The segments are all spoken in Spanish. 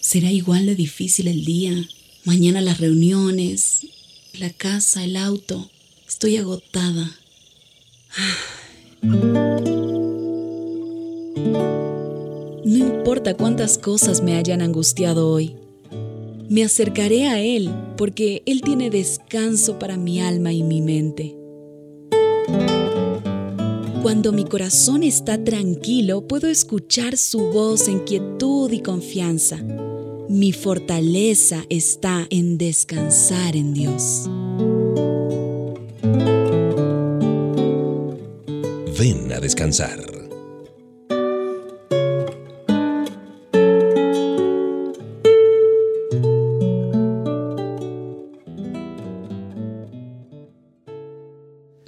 Será igual de difícil el día. Mañana las reuniones, la casa, el auto. Estoy agotada. No importa cuántas cosas me hayan angustiado hoy. Me acercaré a Él porque Él tiene descanso para mi alma y mi mente. Cuando mi corazón está tranquilo, puedo escuchar su voz en quietud y confianza. Mi fortaleza está en descansar en Dios. Ven a descansar.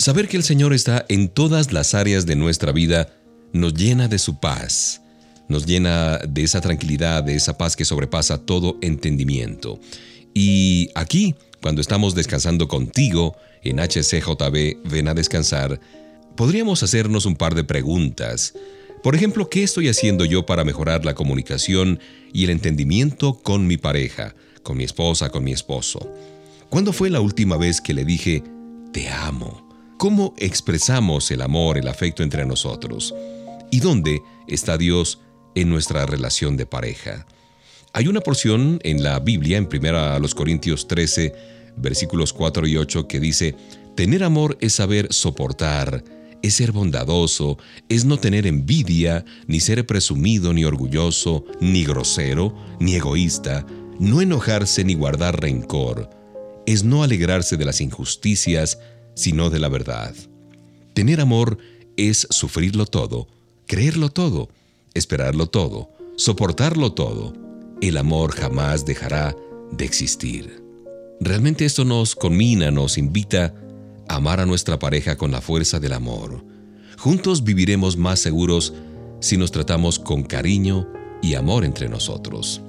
Saber que el Señor está en todas las áreas de nuestra vida nos llena de su paz, nos llena de esa tranquilidad, de esa paz que sobrepasa todo entendimiento. Y aquí, cuando estamos descansando contigo en HCJB Ven a Descansar, podríamos hacernos un par de preguntas. Por ejemplo, ¿qué estoy haciendo yo para mejorar la comunicación y el entendimiento con mi pareja, con mi esposa, con mi esposo? ¿Cuándo fue la última vez que le dije, te amo? ¿Cómo expresamos el amor, el afecto entre nosotros? ¿Y dónde está Dios en nuestra relación de pareja? Hay una porción en la Biblia, en 1 Corintios 13, versículos 4 y 8, que dice, Tener amor es saber soportar, es ser bondadoso, es no tener envidia, ni ser presumido, ni orgulloso, ni grosero, ni egoísta, no enojarse ni guardar rencor, es no alegrarse de las injusticias, sino de la verdad. Tener amor es sufrirlo todo, creerlo todo, esperarlo todo, soportarlo todo. El amor jamás dejará de existir. Realmente esto nos conmina, nos invita a amar a nuestra pareja con la fuerza del amor. Juntos viviremos más seguros si nos tratamos con cariño y amor entre nosotros.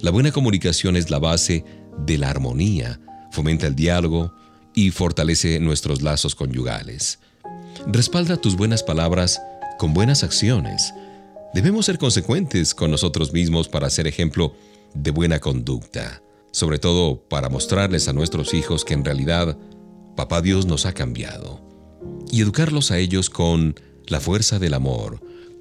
La buena comunicación es la base de la armonía, fomenta el diálogo, y fortalece nuestros lazos conyugales. Respalda tus buenas palabras con buenas acciones. Debemos ser consecuentes con nosotros mismos para ser ejemplo de buena conducta, sobre todo para mostrarles a nuestros hijos que en realidad Papá Dios nos ha cambiado, y educarlos a ellos con la fuerza del amor.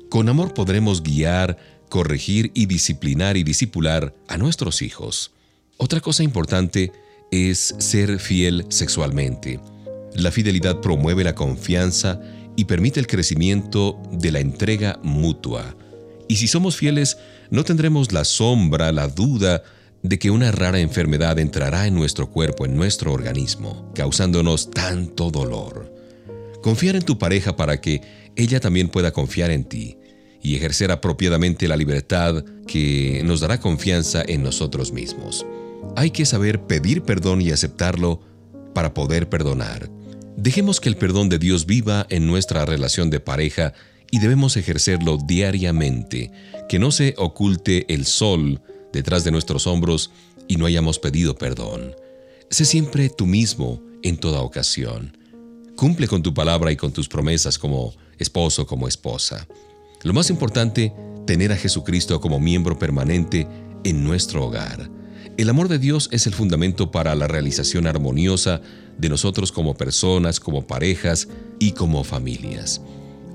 Con amor podremos guiar, corregir y disciplinar y disipular a nuestros hijos. Otra cosa importante es ser fiel sexualmente. La fidelidad promueve la confianza y permite el crecimiento de la entrega mutua. Y si somos fieles, no tendremos la sombra, la duda de que una rara enfermedad entrará en nuestro cuerpo, en nuestro organismo, causándonos tanto dolor. Confiar en tu pareja para que ella también pueda confiar en ti y ejercer apropiadamente la libertad que nos dará confianza en nosotros mismos. Hay que saber pedir perdón y aceptarlo para poder perdonar. Dejemos que el perdón de Dios viva en nuestra relación de pareja y debemos ejercerlo diariamente, que no se oculte el sol detrás de nuestros hombros y no hayamos pedido perdón. Sé siempre tú mismo en toda ocasión. Cumple con tu palabra y con tus promesas como esposo, como esposa. Lo más importante, tener a Jesucristo como miembro permanente en nuestro hogar. El amor de Dios es el fundamento para la realización armoniosa de nosotros como personas, como parejas y como familias.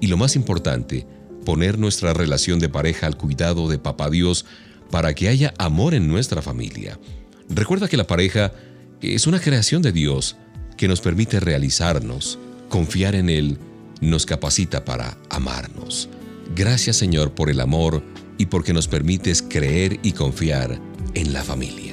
Y lo más importante, poner nuestra relación de pareja al cuidado de Papá Dios para que haya amor en nuestra familia. Recuerda que la pareja es una creación de Dios que nos permite realizarnos, confiar en Él, nos capacita para amarnos. Gracias Señor por el amor y porque nos permites creer y confiar en la familia.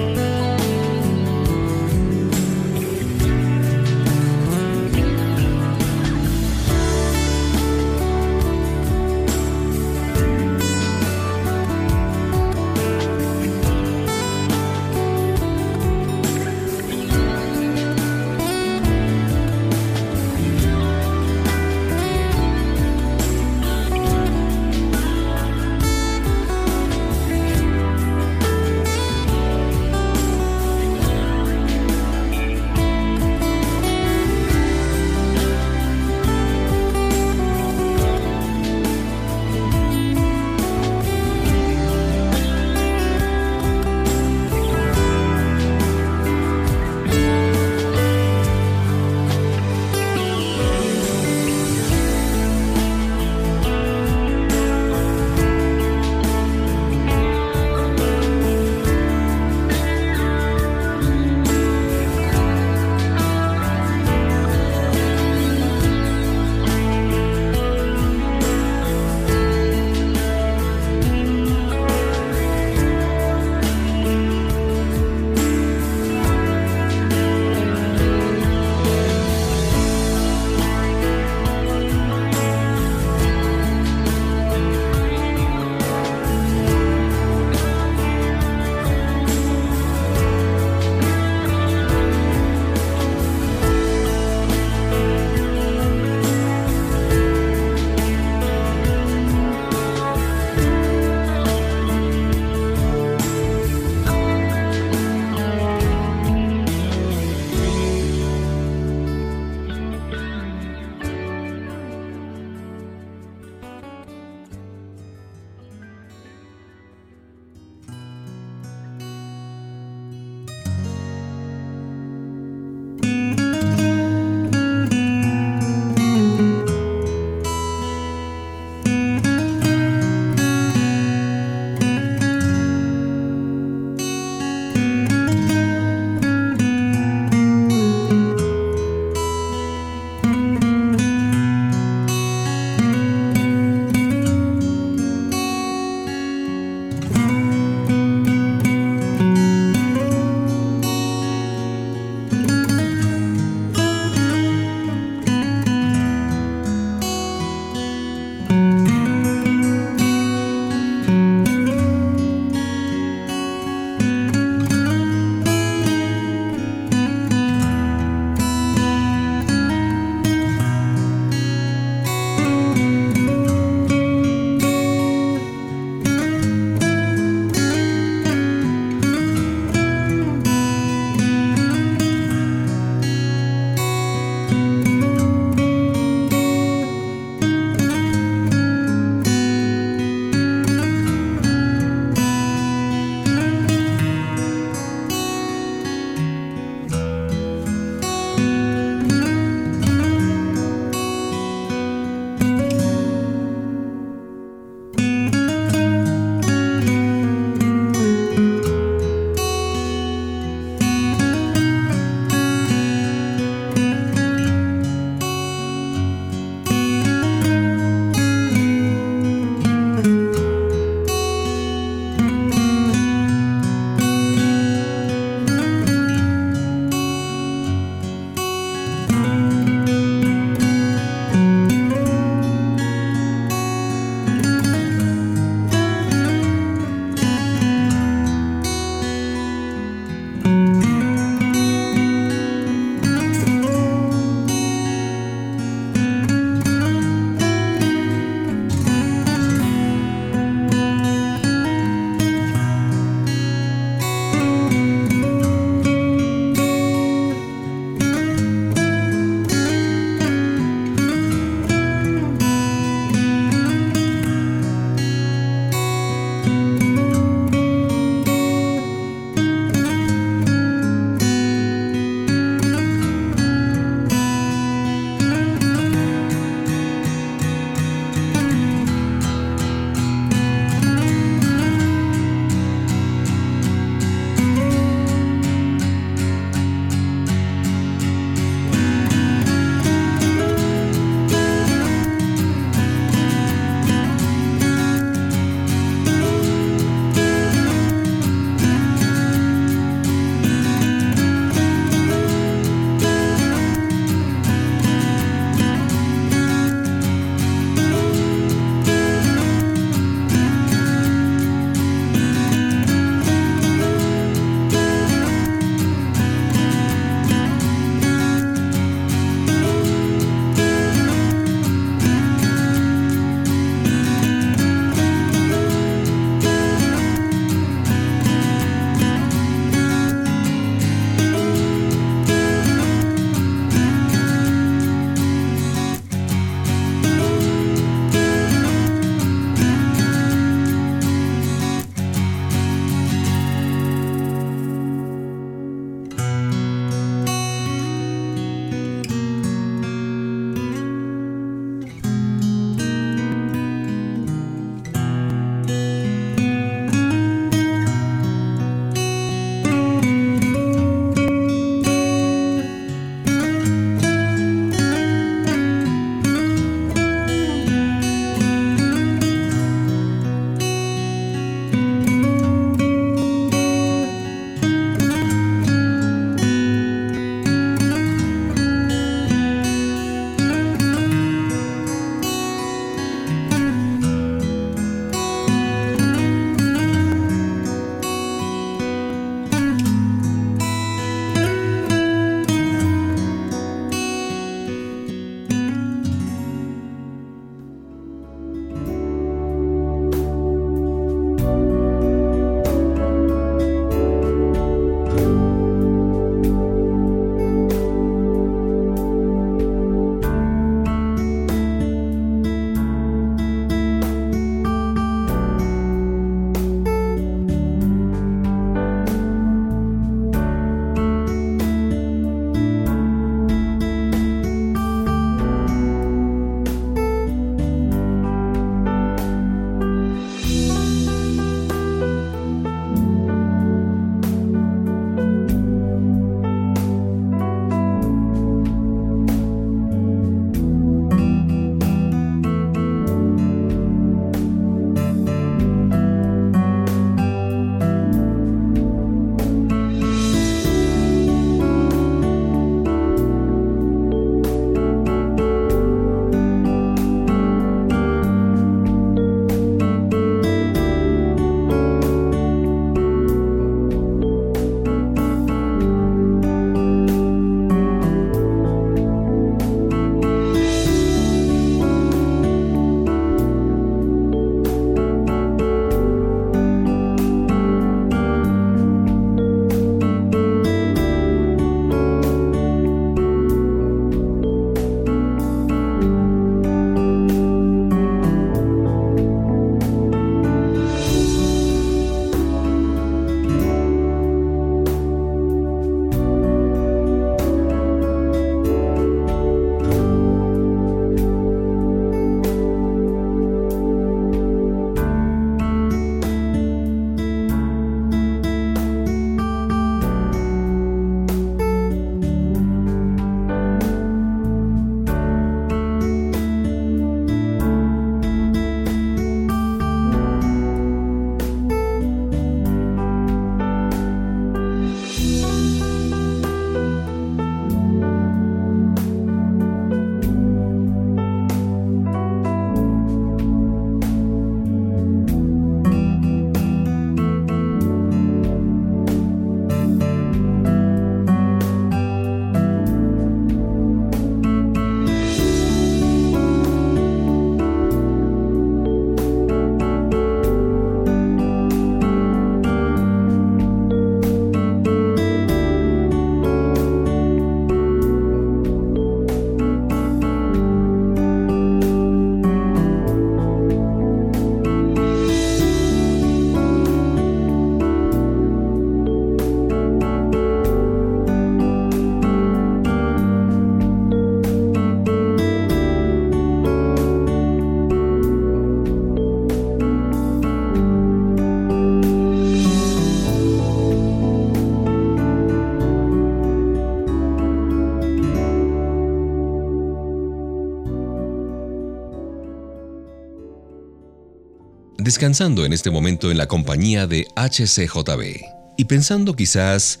Descansando en este momento en la compañía de HCJB y pensando quizás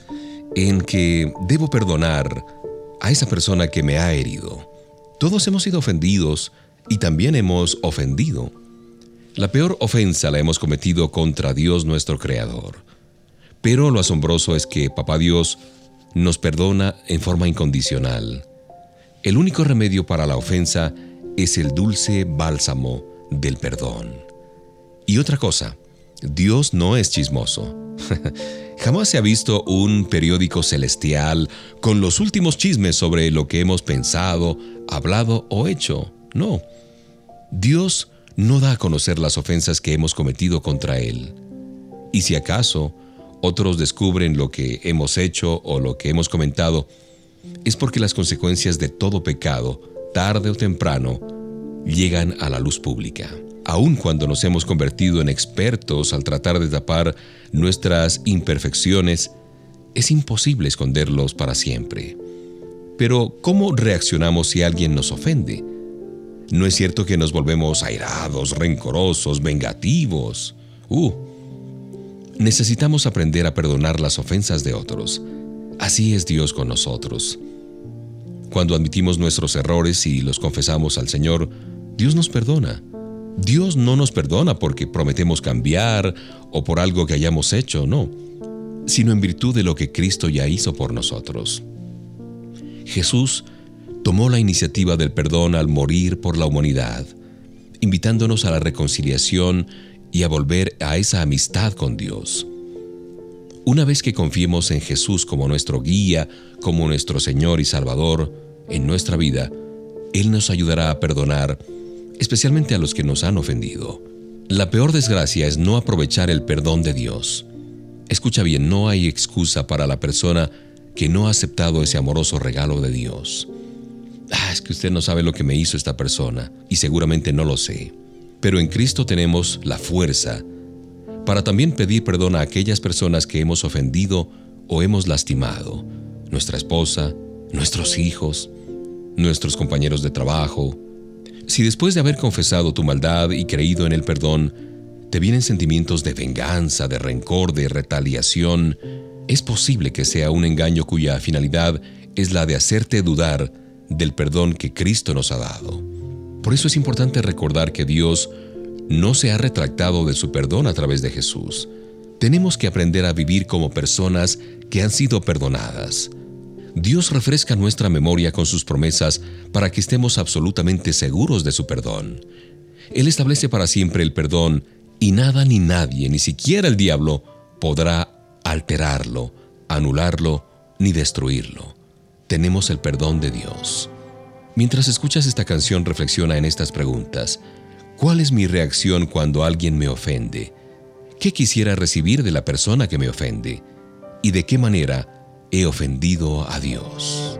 en que debo perdonar a esa persona que me ha herido. Todos hemos sido ofendidos y también hemos ofendido. La peor ofensa la hemos cometido contra Dios nuestro Creador. Pero lo asombroso es que Papá Dios nos perdona en forma incondicional. El único remedio para la ofensa es el dulce bálsamo del perdón. Y otra cosa, Dios no es chismoso. Jamás se ha visto un periódico celestial con los últimos chismes sobre lo que hemos pensado, hablado o hecho. No. Dios no da a conocer las ofensas que hemos cometido contra Él. Y si acaso otros descubren lo que hemos hecho o lo que hemos comentado, es porque las consecuencias de todo pecado, tarde o temprano, llegan a la luz pública. Aun cuando nos hemos convertido en expertos al tratar de tapar nuestras imperfecciones, es imposible esconderlos para siempre. Pero, ¿cómo reaccionamos si alguien nos ofende? No es cierto que nos volvemos airados, rencorosos, vengativos. Uh, necesitamos aprender a perdonar las ofensas de otros. Así es Dios con nosotros. Cuando admitimos nuestros errores y los confesamos al Señor, Dios nos perdona. Dios no nos perdona porque prometemos cambiar o por algo que hayamos hecho, no, sino en virtud de lo que Cristo ya hizo por nosotros. Jesús tomó la iniciativa del perdón al morir por la humanidad, invitándonos a la reconciliación y a volver a esa amistad con Dios. Una vez que confiemos en Jesús como nuestro guía, como nuestro Señor y Salvador en nuestra vida, Él nos ayudará a perdonar especialmente a los que nos han ofendido. La peor desgracia es no aprovechar el perdón de Dios. Escucha bien, no hay excusa para la persona que no ha aceptado ese amoroso regalo de Dios. Ah, es que usted no sabe lo que me hizo esta persona, y seguramente no lo sé. Pero en Cristo tenemos la fuerza para también pedir perdón a aquellas personas que hemos ofendido o hemos lastimado, nuestra esposa, nuestros hijos, nuestros compañeros de trabajo, si después de haber confesado tu maldad y creído en el perdón, te vienen sentimientos de venganza, de rencor, de retaliación, es posible que sea un engaño cuya finalidad es la de hacerte dudar del perdón que Cristo nos ha dado. Por eso es importante recordar que Dios no se ha retractado de su perdón a través de Jesús. Tenemos que aprender a vivir como personas que han sido perdonadas. Dios refresca nuestra memoria con sus promesas para que estemos absolutamente seguros de su perdón. Él establece para siempre el perdón y nada ni nadie, ni siquiera el diablo, podrá alterarlo, anularlo ni destruirlo. Tenemos el perdón de Dios. Mientras escuchas esta canción, reflexiona en estas preguntas. ¿Cuál es mi reacción cuando alguien me ofende? ¿Qué quisiera recibir de la persona que me ofende? ¿Y de qué manera he ofendido a Dios.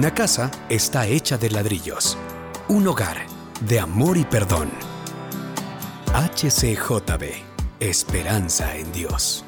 Una casa está hecha de ladrillos. Un hogar de amor y perdón. HCJB. Esperanza en Dios.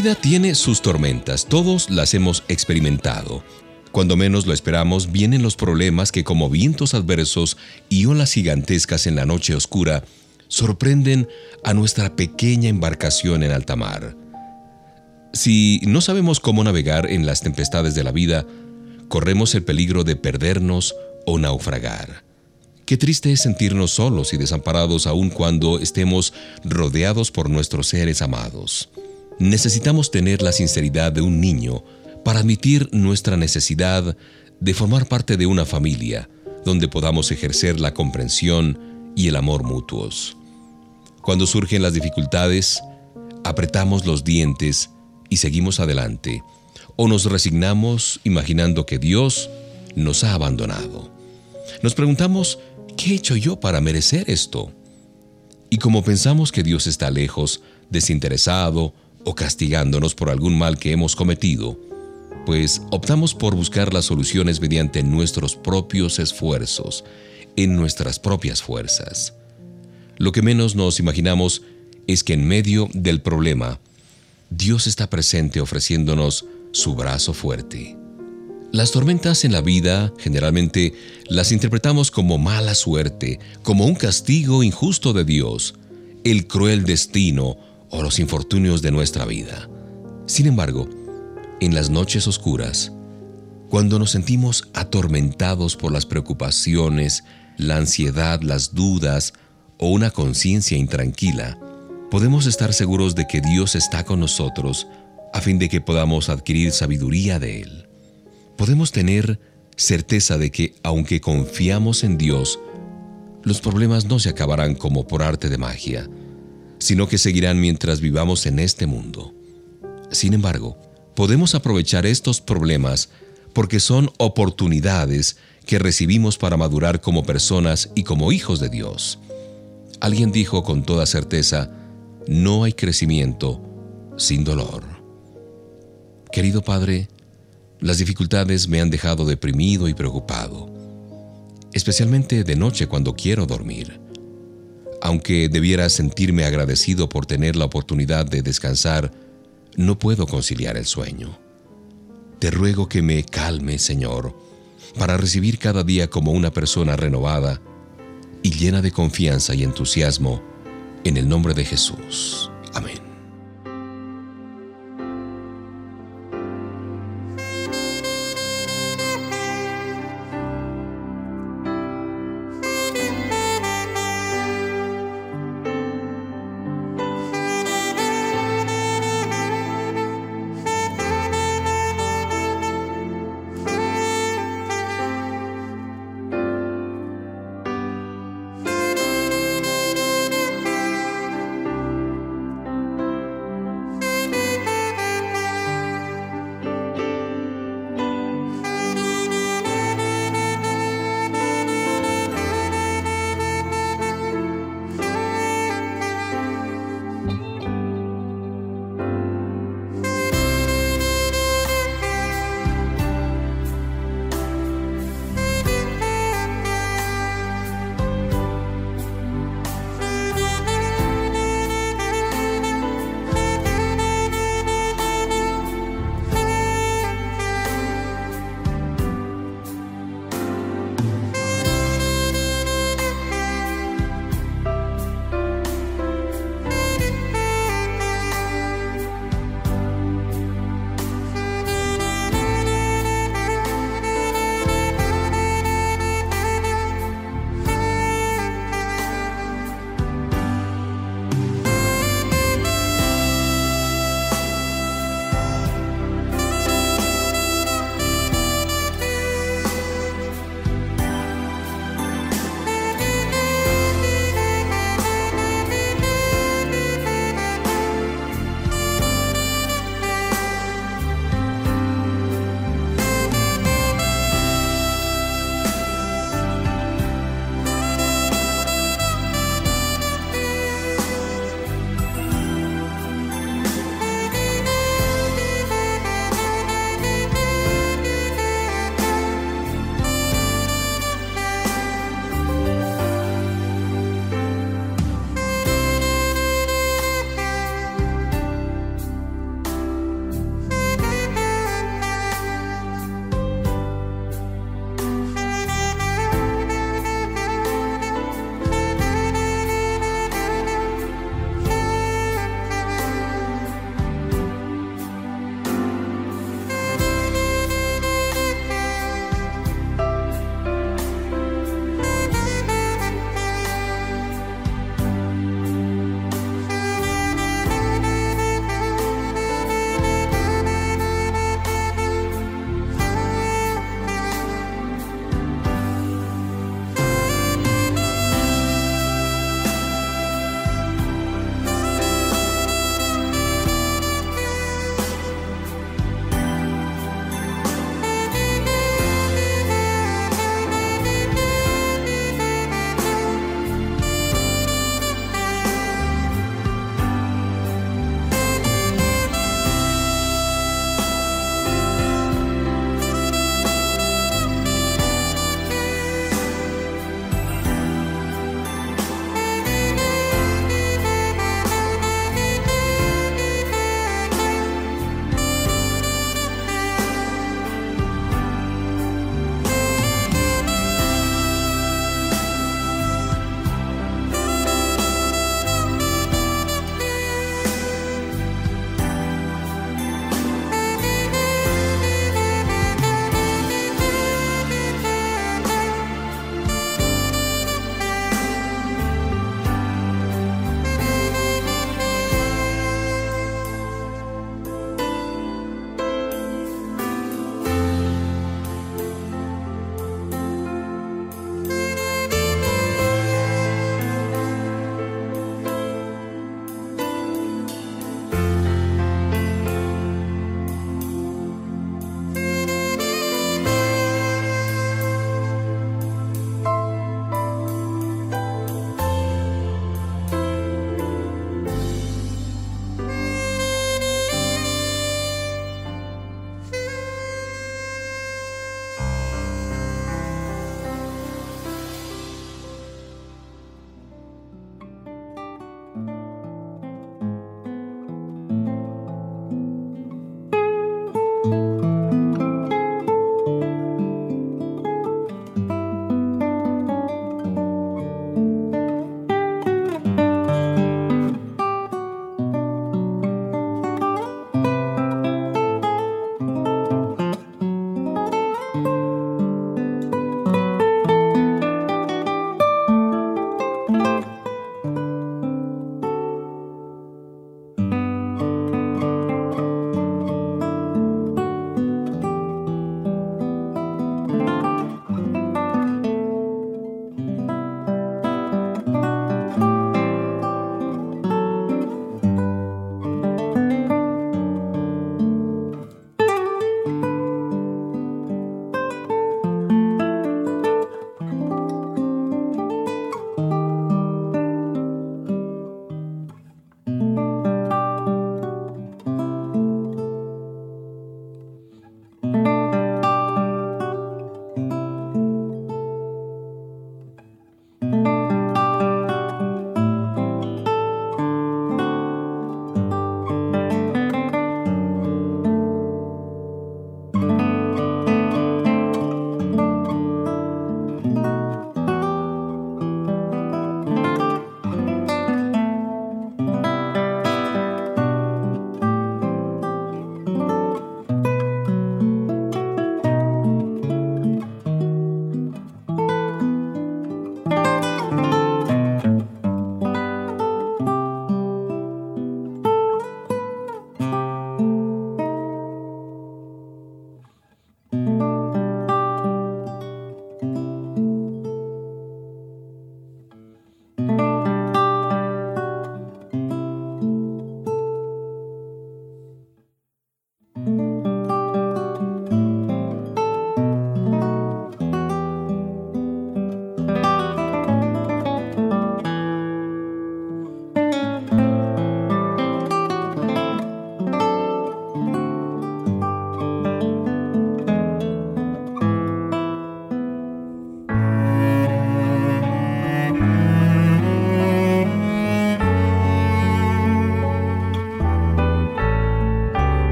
Vida tiene sus tormentas, todos las hemos experimentado. Cuando menos lo esperamos, vienen los problemas que como vientos adversos y olas gigantescas en la noche oscura, sorprenden a nuestra pequeña embarcación en alta mar. Si no sabemos cómo navegar en las tempestades de la vida, corremos el peligro de perdernos o naufragar. Qué triste es sentirnos solos y desamparados aun cuando estemos rodeados por nuestros seres amados. Necesitamos tener la sinceridad de un niño para admitir nuestra necesidad de formar parte de una familia, donde podamos ejercer la comprensión y el amor mutuos. Cuando surgen las dificultades, apretamos los dientes y seguimos adelante, o nos resignamos imaginando que Dios nos ha abandonado. Nos preguntamos, ¿qué he hecho yo para merecer esto? Y como pensamos que Dios está lejos, desinteresado o castigándonos por algún mal que hemos cometido, pues optamos por buscar las soluciones mediante nuestros propios esfuerzos, en nuestras propias fuerzas. Lo que menos nos imaginamos es que en medio del problema, Dios está presente ofreciéndonos su brazo fuerte. Las tormentas en la vida generalmente las interpretamos como mala suerte, como un castigo injusto de Dios, el cruel destino o los infortunios de nuestra vida. Sin embargo, en las noches oscuras, cuando nos sentimos atormentados por las preocupaciones, la ansiedad, las dudas o una conciencia intranquila, podemos estar seguros de que Dios está con nosotros a fin de que podamos adquirir sabiduría de Él. Podemos tener certeza de que aunque confiamos en Dios, los problemas no se acabarán como por arte de magia, sino que seguirán mientras vivamos en este mundo. Sin embargo, podemos aprovechar estos problemas porque son oportunidades que recibimos para madurar como personas y como hijos de Dios. Alguien dijo con toda certeza, no hay crecimiento sin dolor. Querido Padre, las dificultades me han dejado deprimido y preocupado, especialmente de noche cuando quiero dormir. Aunque debiera sentirme agradecido por tener la oportunidad de descansar, no puedo conciliar el sueño. Te ruego que me calme, Señor, para recibir cada día como una persona renovada y llena de confianza y entusiasmo, en el nombre de Jesús. Amén.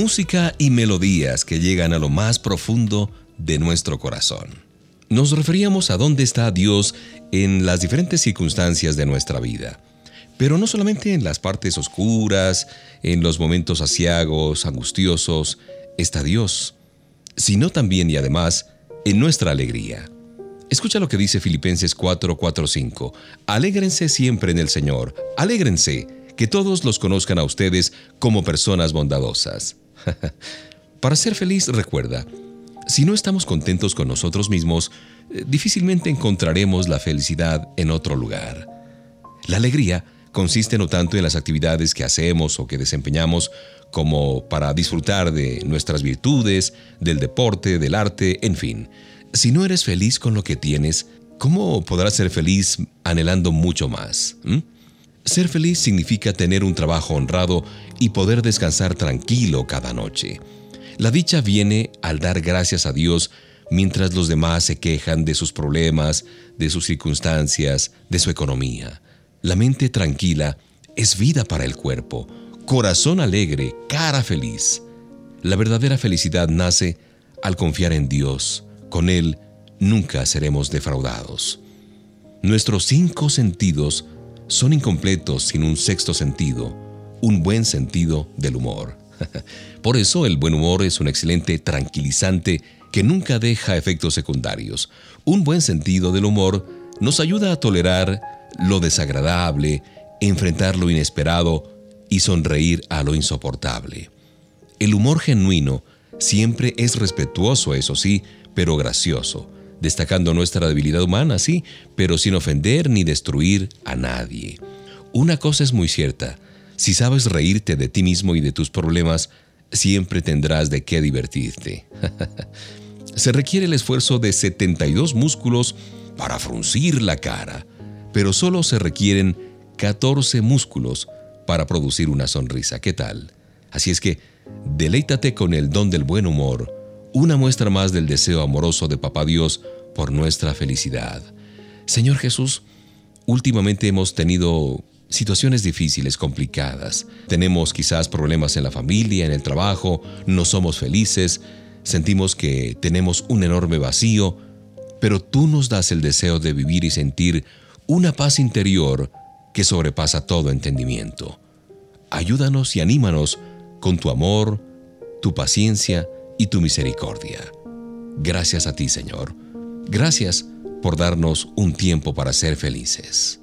Música y melodías que llegan a lo más profundo de nuestro corazón. Nos referíamos a dónde está Dios en las diferentes circunstancias de nuestra vida, pero no solamente en las partes oscuras, en los momentos asiagos, angustiosos, está Dios, sino también y además en nuestra alegría. Escucha lo que dice Filipenses 4, 5. Alégrense siempre en el Señor, alégrense, que todos los conozcan a ustedes como personas bondadosas. Para ser feliz, recuerda, si no estamos contentos con nosotros mismos, eh, difícilmente encontraremos la felicidad en otro lugar. La alegría consiste no tanto en las actividades que hacemos o que desempeñamos como para disfrutar de nuestras virtudes, del deporte, del arte, en fin. Si no eres feliz con lo que tienes, ¿cómo podrás ser feliz anhelando mucho más? ¿Mm? Ser feliz significa tener un trabajo honrado y poder descansar tranquilo cada noche. La dicha viene al dar gracias a Dios mientras los demás se quejan de sus problemas, de sus circunstancias, de su economía. La mente tranquila es vida para el cuerpo, corazón alegre, cara feliz. La verdadera felicidad nace al confiar en Dios. Con Él nunca seremos defraudados. Nuestros cinco sentidos son incompletos sin un sexto sentido, un buen sentido del humor. Por eso el buen humor es un excelente tranquilizante que nunca deja efectos secundarios. Un buen sentido del humor nos ayuda a tolerar lo desagradable, enfrentar lo inesperado y sonreír a lo insoportable. El humor genuino siempre es respetuoso, eso sí, pero gracioso destacando nuestra debilidad humana, sí, pero sin ofender ni destruir a nadie. Una cosa es muy cierta, si sabes reírte de ti mismo y de tus problemas, siempre tendrás de qué divertirte. se requiere el esfuerzo de 72 músculos para fruncir la cara, pero solo se requieren 14 músculos para producir una sonrisa. ¿Qué tal? Así es que, deleítate con el don del buen humor, una muestra más del deseo amoroso de Papá Dios por nuestra felicidad. Señor Jesús, últimamente hemos tenido situaciones difíciles, complicadas. Tenemos quizás problemas en la familia, en el trabajo, no somos felices, sentimos que tenemos un enorme vacío, pero tú nos das el deseo de vivir y sentir una paz interior que sobrepasa todo entendimiento. Ayúdanos y anímanos con tu amor, tu paciencia y tu misericordia. Gracias a ti, Señor. Gracias por darnos un tiempo para ser felices.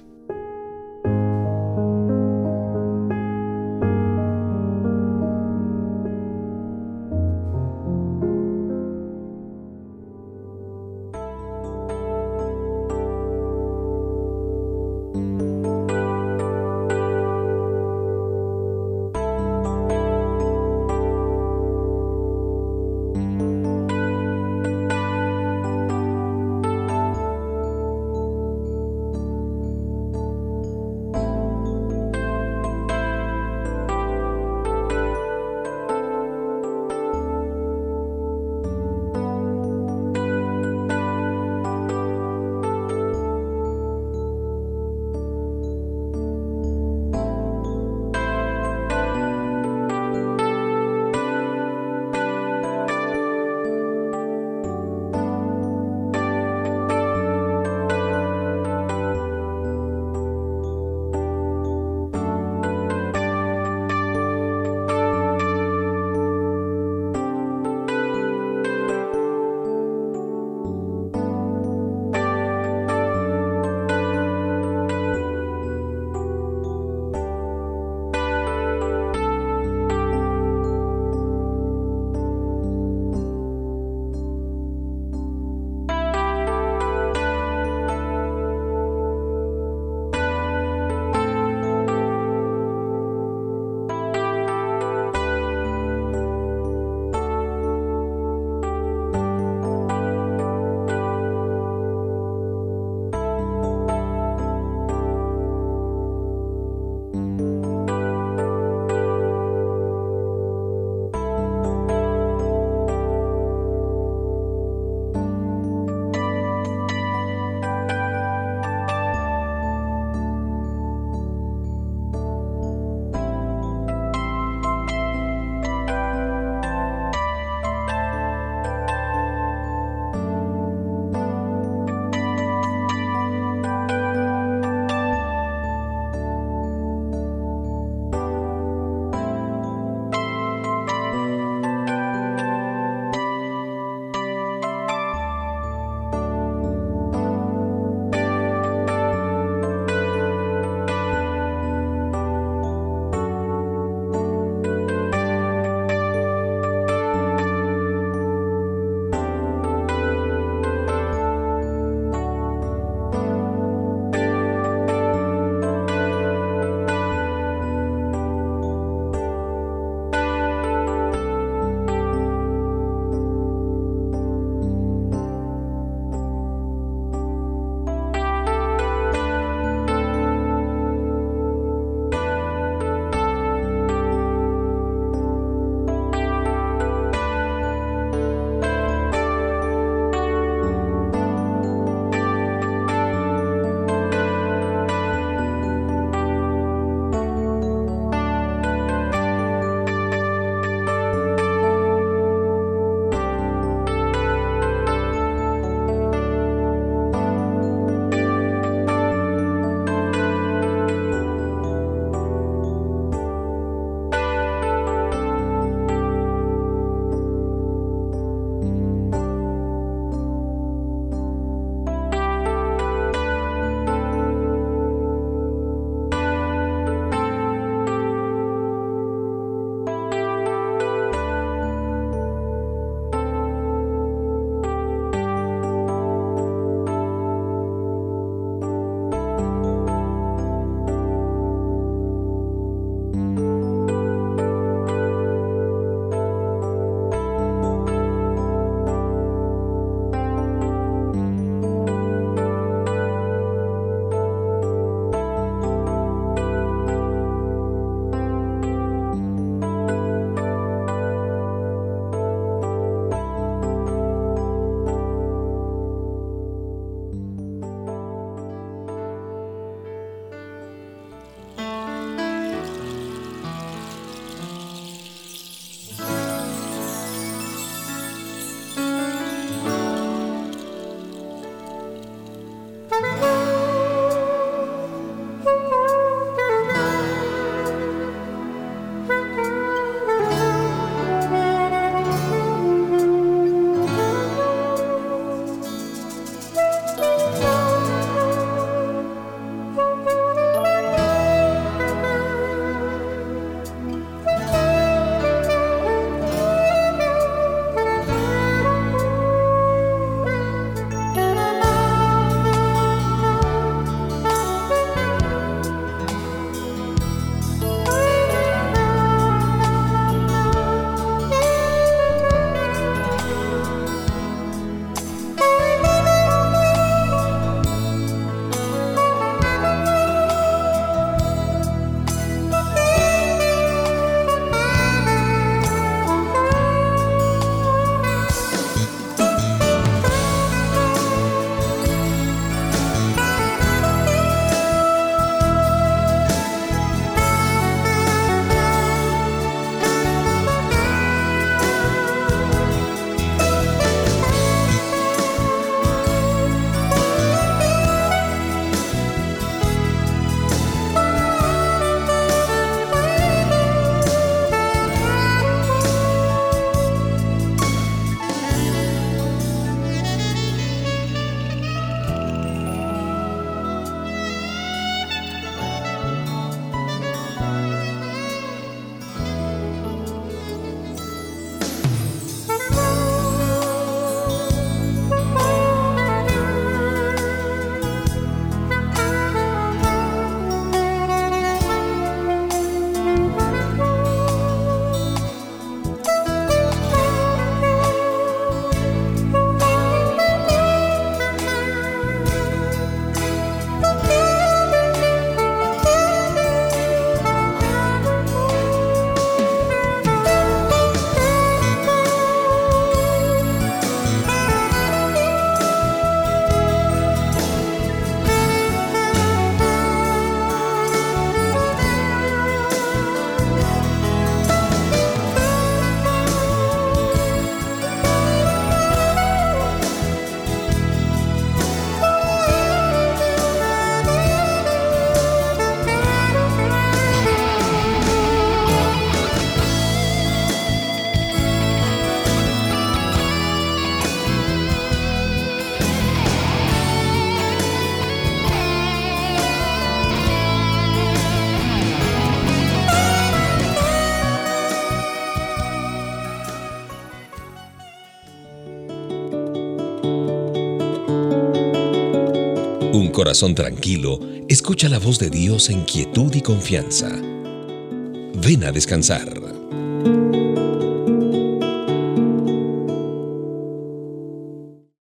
Corazón tranquilo escucha la voz de Dios en quietud y confianza. Ven a descansar.